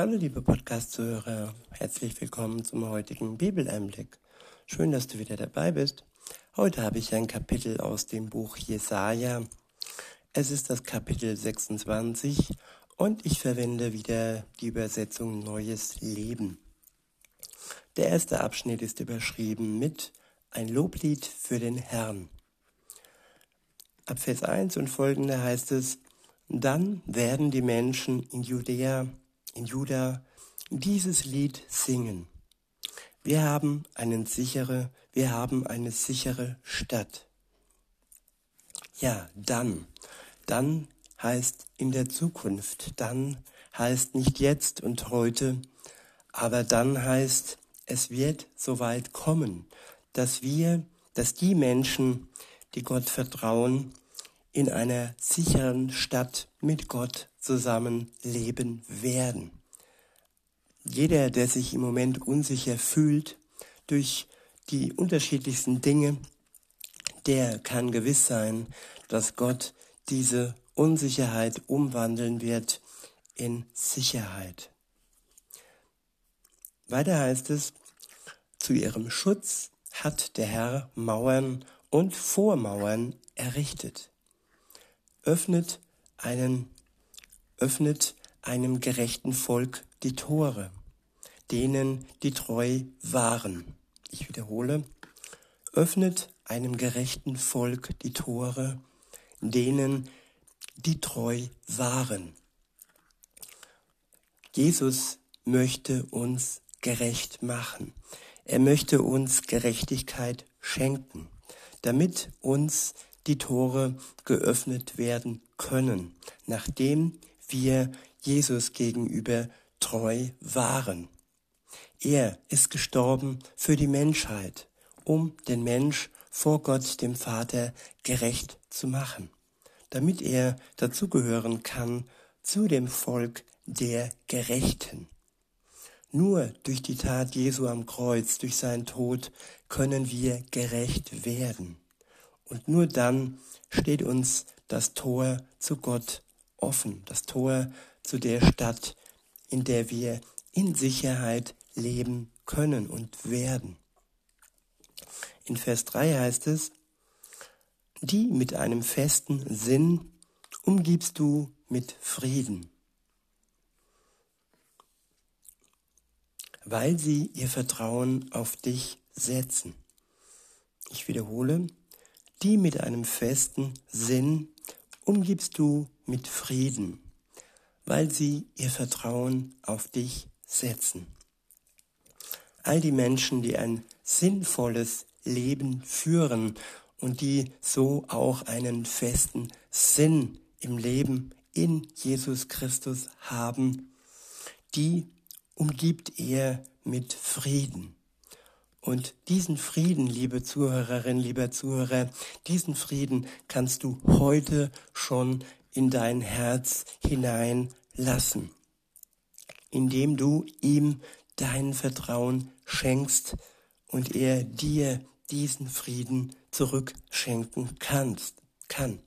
Hallo liebe Podcast-Zuhörer, herzlich willkommen zum heutigen Bibeleinblick. Schön, dass du wieder dabei bist. Heute habe ich ein Kapitel aus dem Buch Jesaja. Es ist das Kapitel 26 und ich verwende wieder die Übersetzung Neues Leben. Der erste Abschnitt ist überschrieben mit Ein Loblied für den Herrn. Ab Vers 1 und folgende heißt es, dann werden die Menschen in Judäa, in Juda dieses Lied singen. Wir haben einen sichere, wir haben eine sichere Stadt. Ja, dann. Dann heißt in der Zukunft. Dann heißt nicht jetzt und heute, aber dann heißt, es wird soweit kommen, dass wir, dass die Menschen, die Gott vertrauen, in einer sicheren Stadt mit Gott zusammen leben werden. Jeder, der sich im Moment unsicher fühlt durch die unterschiedlichsten Dinge, der kann gewiss sein, dass Gott diese Unsicherheit umwandeln wird in Sicherheit. Weiter heißt es, zu ihrem Schutz hat der Herr Mauern und Vormauern errichtet. Öffnet einen, öffnet einem gerechten Volk die Tore, denen die treu waren. Ich wiederhole, öffnet einem gerechten Volk die Tore, denen die treu waren. Jesus möchte uns gerecht machen. Er möchte uns Gerechtigkeit schenken, damit uns die Tore geöffnet werden können, nachdem wir Jesus gegenüber treu waren. Er ist gestorben für die Menschheit, um den Mensch vor Gott dem Vater gerecht zu machen, damit er dazugehören kann zu dem Volk der Gerechten. Nur durch die Tat Jesu am Kreuz, durch seinen Tod, können wir gerecht werden. Und nur dann steht uns das Tor zu Gott offen, das Tor zu der Stadt, in der wir in Sicherheit leben können und werden. In Vers 3 heißt es, die mit einem festen Sinn umgibst du mit Frieden. weil sie ihr Vertrauen auf dich setzen. Ich wiederhole, die mit einem festen Sinn umgibst du mit Frieden, weil sie ihr Vertrauen auf dich setzen. All die Menschen, die ein sinnvolles Leben führen und die so auch einen festen Sinn im Leben in Jesus Christus haben, die umgibt er mit Frieden. Und diesen Frieden, liebe Zuhörerin, lieber Zuhörer, diesen Frieden kannst du heute schon in dein Herz hineinlassen, indem du ihm dein Vertrauen schenkst und er dir diesen Frieden zurückschenken kannst, kann,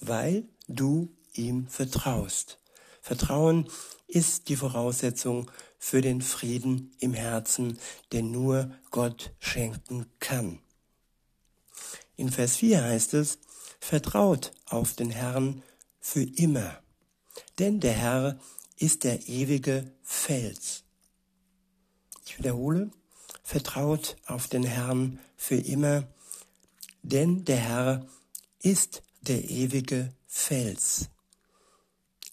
weil du ihm vertraust. Vertrauen ist die Voraussetzung für den Frieden im Herzen, den nur Gott schenken kann. In Vers 4 heißt es, vertraut auf den Herrn für immer, denn der Herr ist der ewige Fels. Ich wiederhole, vertraut auf den Herrn für immer, denn der Herr ist der ewige Fels.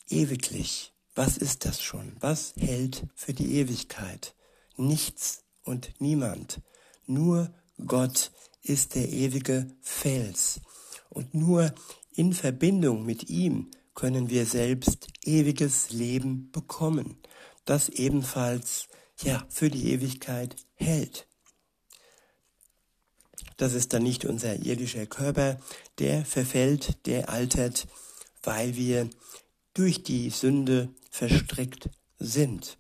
Ewiglich was ist das schon? Was hält für die Ewigkeit? Nichts und niemand. Nur Gott ist der ewige Fels. Und nur in Verbindung mit ihm können wir selbst ewiges Leben bekommen, das ebenfalls ja für die Ewigkeit hält. Das ist dann nicht unser irdischer Körper, der verfällt, der altert, weil wir durch die Sünde verstrickt sind.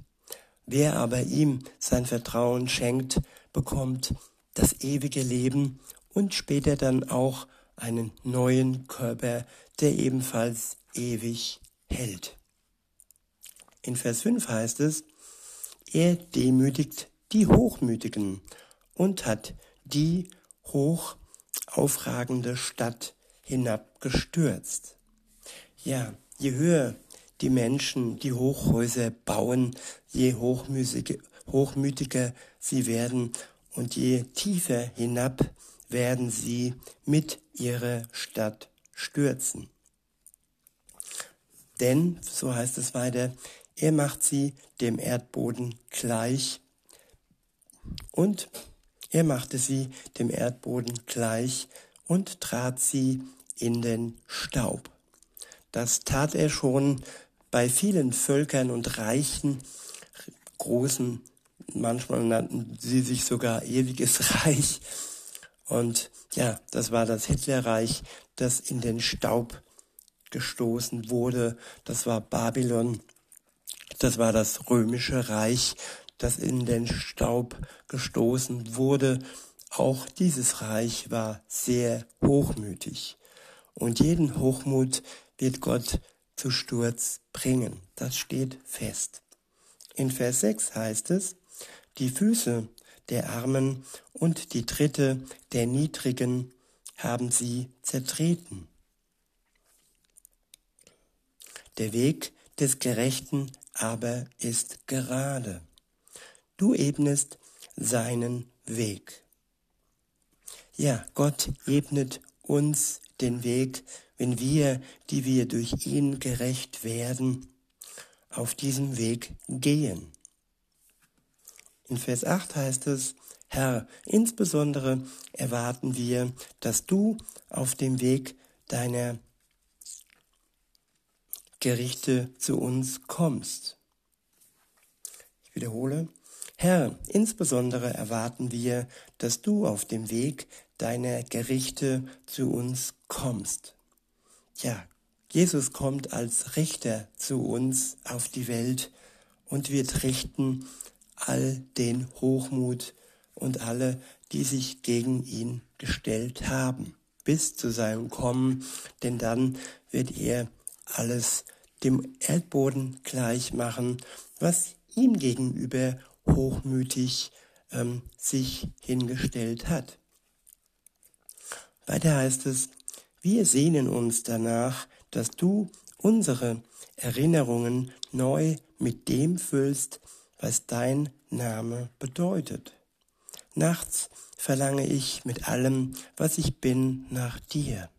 Wer aber ihm sein Vertrauen schenkt, bekommt das ewige Leben und später dann auch einen neuen Körper, der ebenfalls ewig hält. In Vers 5 heißt es, er demütigt die Hochmütigen und hat die hoch aufragende Stadt hinabgestürzt. Ja, je höher die Menschen die Hochhäuser bauen, je hochmütiger sie werden und je tiefer hinab werden sie mit ihrer Stadt stürzen. Denn, so heißt es weiter, er macht sie dem Erdboden gleich und er machte sie dem Erdboden gleich und trat sie in den Staub. Das tat er schon bei vielen Völkern und Reichen, großen, manchmal nannten sie sich sogar ewiges Reich. Und ja, das war das Hitlerreich, das in den Staub gestoßen wurde. Das war Babylon. Das war das römische Reich, das in den Staub gestoßen wurde. Auch dieses Reich war sehr hochmütig. Und jeden Hochmut wird Gott zu Sturz bringen. Das steht fest. In Vers 6 heißt es, die Füße der Armen und die Tritte der Niedrigen haben sie zertreten. Der Weg des Gerechten aber ist gerade. Du ebnest seinen Weg. Ja, Gott ebnet uns den Weg, wenn wir, die wir durch ihn gerecht werden, auf diesem Weg gehen. In Vers 8 heißt es, Herr, insbesondere erwarten wir, dass du auf dem Weg deiner Gerichte zu uns kommst. Ich wiederhole, Herr, insbesondere erwarten wir, dass du auf dem Weg deiner Gerichte zu uns kommst. Ja, Jesus kommt als Richter zu uns auf die Welt und wird richten all den Hochmut und alle, die sich gegen ihn gestellt haben, bis zu seinem Kommen, denn dann wird er alles dem Erdboden gleich machen, was ihm gegenüber hochmütig ähm, sich hingestellt hat. Weiter heißt es, wir sehnen uns danach, dass du unsere Erinnerungen neu mit dem füllst, was dein Name bedeutet. Nachts verlange ich mit allem, was ich bin, nach dir.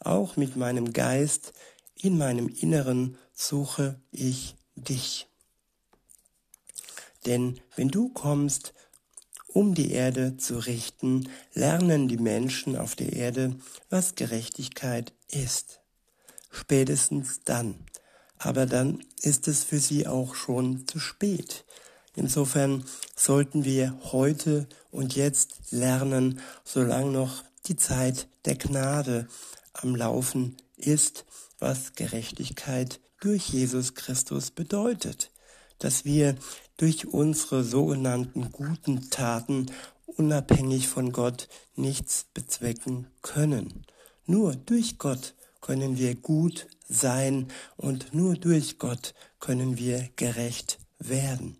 Auch mit meinem Geist in meinem Inneren suche ich dich. Denn wenn du kommst, um die Erde zu richten, lernen die Menschen auf der Erde, was Gerechtigkeit ist. Spätestens dann. Aber dann ist es für sie auch schon zu spät. Insofern sollten wir heute und jetzt lernen, solange noch die Zeit der Gnade am Laufen ist, was Gerechtigkeit durch Jesus Christus bedeutet, dass wir durch unsere sogenannten guten Taten unabhängig von Gott nichts bezwecken können. Nur durch Gott können wir gut sein und nur durch Gott können wir gerecht werden.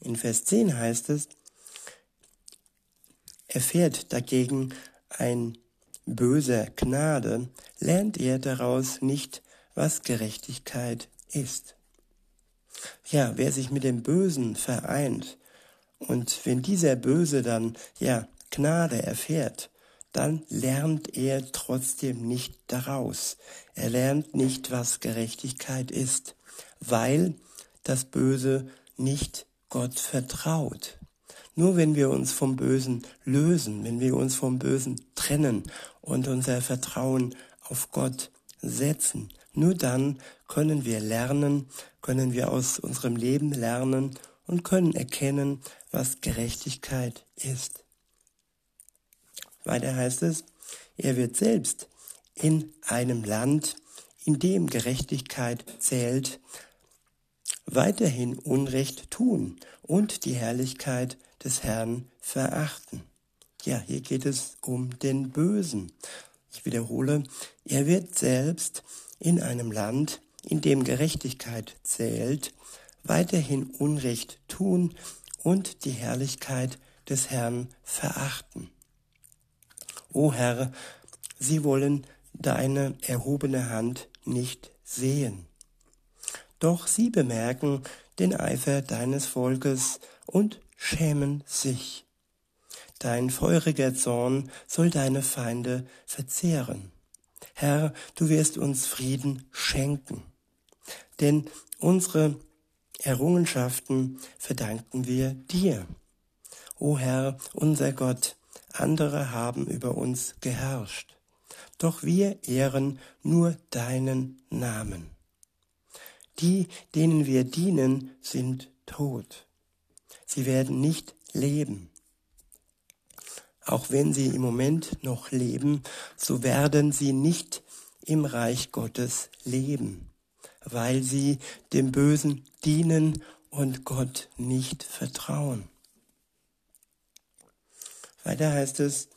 In Vers 10 heißt es, erfährt dagegen ein böser Gnade, lernt er daraus nicht, was Gerechtigkeit ist. Ja, wer sich mit dem Bösen vereint und wenn dieser Böse dann, ja, Gnade erfährt, dann lernt er trotzdem nicht daraus. Er lernt nicht, was Gerechtigkeit ist, weil das Böse nicht Gott vertraut. Nur wenn wir uns vom Bösen lösen, wenn wir uns vom Bösen trennen und unser Vertrauen auf Gott setzen, nur dann können wir lernen, können wir aus unserem Leben lernen und können erkennen, was Gerechtigkeit ist. Weiter heißt es, er wird selbst in einem Land, in dem Gerechtigkeit zählt, weiterhin Unrecht tun und die Herrlichkeit des Herrn verachten. Ja, hier geht es um den Bösen. Ich wiederhole, er wird selbst in einem Land, in dem Gerechtigkeit zählt, weiterhin Unrecht tun und die Herrlichkeit des Herrn verachten. O Herr, sie wollen deine erhobene Hand nicht sehen. Doch sie bemerken den Eifer deines Volkes und schämen sich. Dein feuriger Zorn soll deine Feinde verzehren. Herr, du wirst uns Frieden schenken. Denn unsere Errungenschaften verdanken wir dir. O Herr, unser Gott, andere haben über uns geherrscht, doch wir ehren nur deinen Namen. Die, denen wir dienen, sind tot. Sie werden nicht leben. Auch wenn sie im Moment noch leben, so werden sie nicht im Reich Gottes leben, weil sie dem Bösen dienen und Gott nicht vertrauen. Weiter heißt es,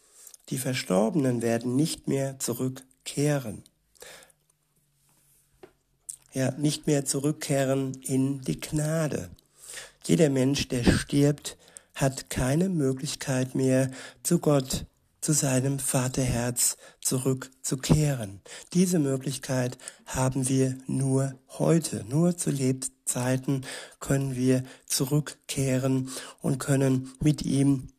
die Verstorbenen werden nicht mehr zurückkehren. Ja, nicht mehr zurückkehren in die Gnade. Jeder Mensch, der stirbt, hat keine Möglichkeit mehr, zu Gott, zu seinem Vaterherz zurückzukehren. Diese Möglichkeit haben wir nur heute. Nur zu Lebzeiten können wir zurückkehren und können mit ihm,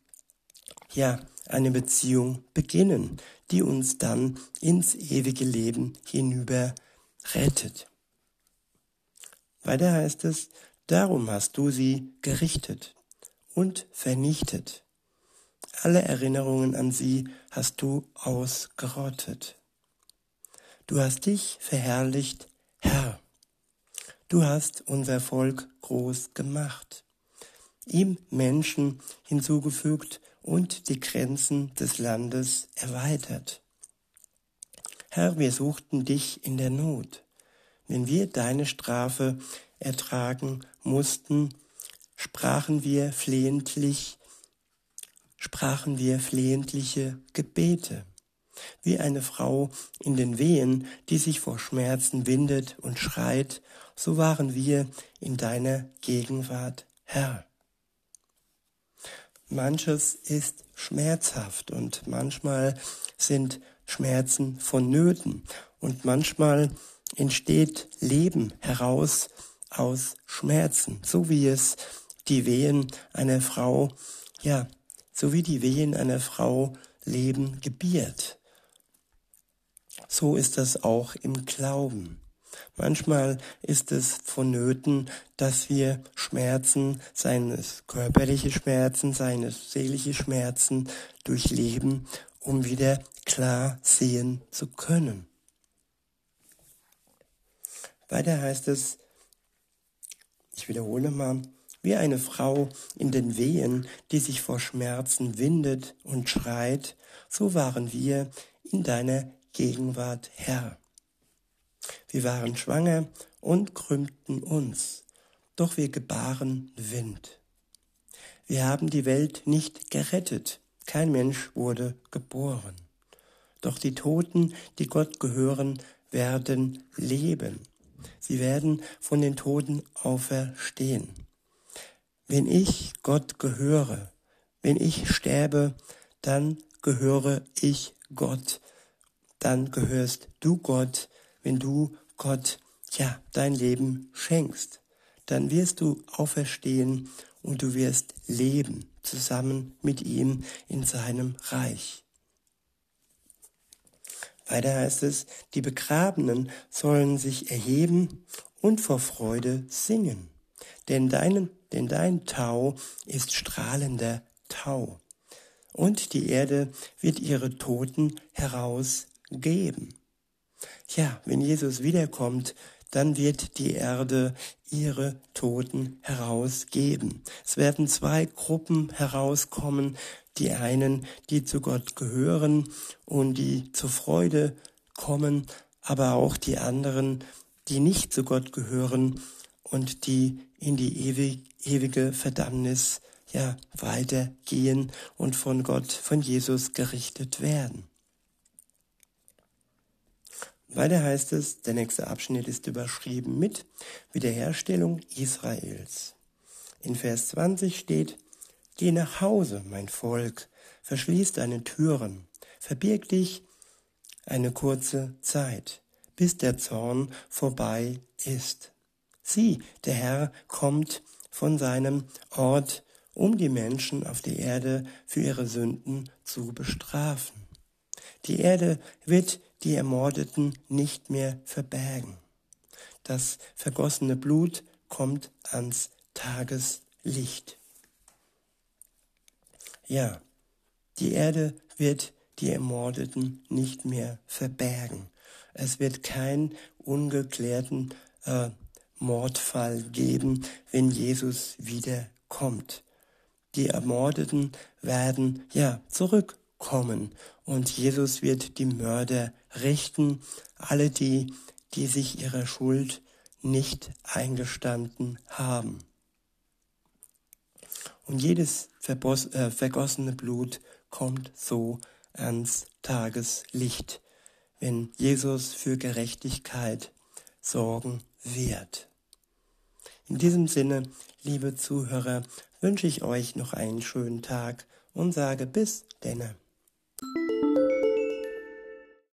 ja, eine Beziehung beginnen, die uns dann ins ewige Leben hinüber rettet. Weiter heißt es, darum hast du sie gerichtet und vernichtet. Alle Erinnerungen an sie hast du ausgerottet. Du hast dich verherrlicht, Herr. Du hast unser Volk groß gemacht, ihm Menschen hinzugefügt und die Grenzen des Landes erweitert. Herr, wir suchten dich in der Not. Wenn wir deine Strafe ertragen mussten, sprachen wir flehentlich, sprachen wir flehentliche Gebete, wie eine Frau in den Wehen, die sich vor Schmerzen windet und schreit, so waren wir in deiner Gegenwart, Herr. Manches ist schmerzhaft und manchmal sind Schmerzen vonnöten und manchmal entsteht Leben heraus aus Schmerzen, so wie es die Wehen einer Frau, ja, so wie die Wehen einer Frau Leben gebiert. So ist das auch im Glauben. Manchmal ist es vonnöten, dass wir Schmerzen, seines körperliche Schmerzen, seines seelische Schmerzen durchleben, um wieder klar sehen zu können. Weiter heißt es, ich wiederhole mal, wie eine Frau in den Wehen, die sich vor Schmerzen windet und schreit, so waren wir in deiner Gegenwart Herr. Wir waren schwanger und krümmten uns, doch wir gebaren Wind. Wir haben die Welt nicht gerettet, kein Mensch wurde geboren. Doch die Toten, die Gott gehören, werden leben. Sie werden von den Toten auferstehen. Wenn ich Gott gehöre, wenn ich sterbe, dann gehöre ich Gott. Dann gehörst du Gott, wenn du Gott ja dein Leben schenkst. Dann wirst du auferstehen und du wirst leben zusammen mit ihm in seinem Reich. Weiter heißt es, die Begrabenen sollen sich erheben und vor Freude singen. Denn, dein, denn dein Tau ist strahlender Tau. Und die Erde wird ihre Toten herausgeben. Ja, wenn Jesus wiederkommt, dann wird die Erde ihre Toten herausgeben. Es werden zwei Gruppen herauskommen, die einen, die zu Gott gehören und die zur Freude kommen, aber auch die anderen, die nicht zu Gott gehören und die in die ewig, ewige Verdammnis ja weitergehen und von Gott, von Jesus gerichtet werden. Weiter heißt es, der nächste Abschnitt ist überschrieben mit Wiederherstellung Israels. In Vers 20 steht, Geh nach Hause, mein Volk, verschließ deine Türen, verbirg dich eine kurze Zeit, bis der Zorn vorbei ist. Sieh, der Herr kommt von seinem Ort, um die Menschen auf der Erde für ihre Sünden zu bestrafen. Die Erde wird die Ermordeten nicht mehr verbergen. Das vergossene Blut kommt ans Tageslicht. Ja, die Erde wird die Ermordeten nicht mehr verbergen. Es wird keinen ungeklärten äh, Mordfall geben, wenn Jesus wiederkommt. Die Ermordeten werden ja zurückkommen und Jesus wird die Mörder richten, alle die, die sich ihrer Schuld nicht eingestanden haben. Und jedes äh, vergossene Blut kommt so ans Tageslicht, wenn Jesus für Gerechtigkeit sorgen wird. In diesem Sinne, liebe Zuhörer, wünsche ich euch noch einen schönen Tag und sage bis denne.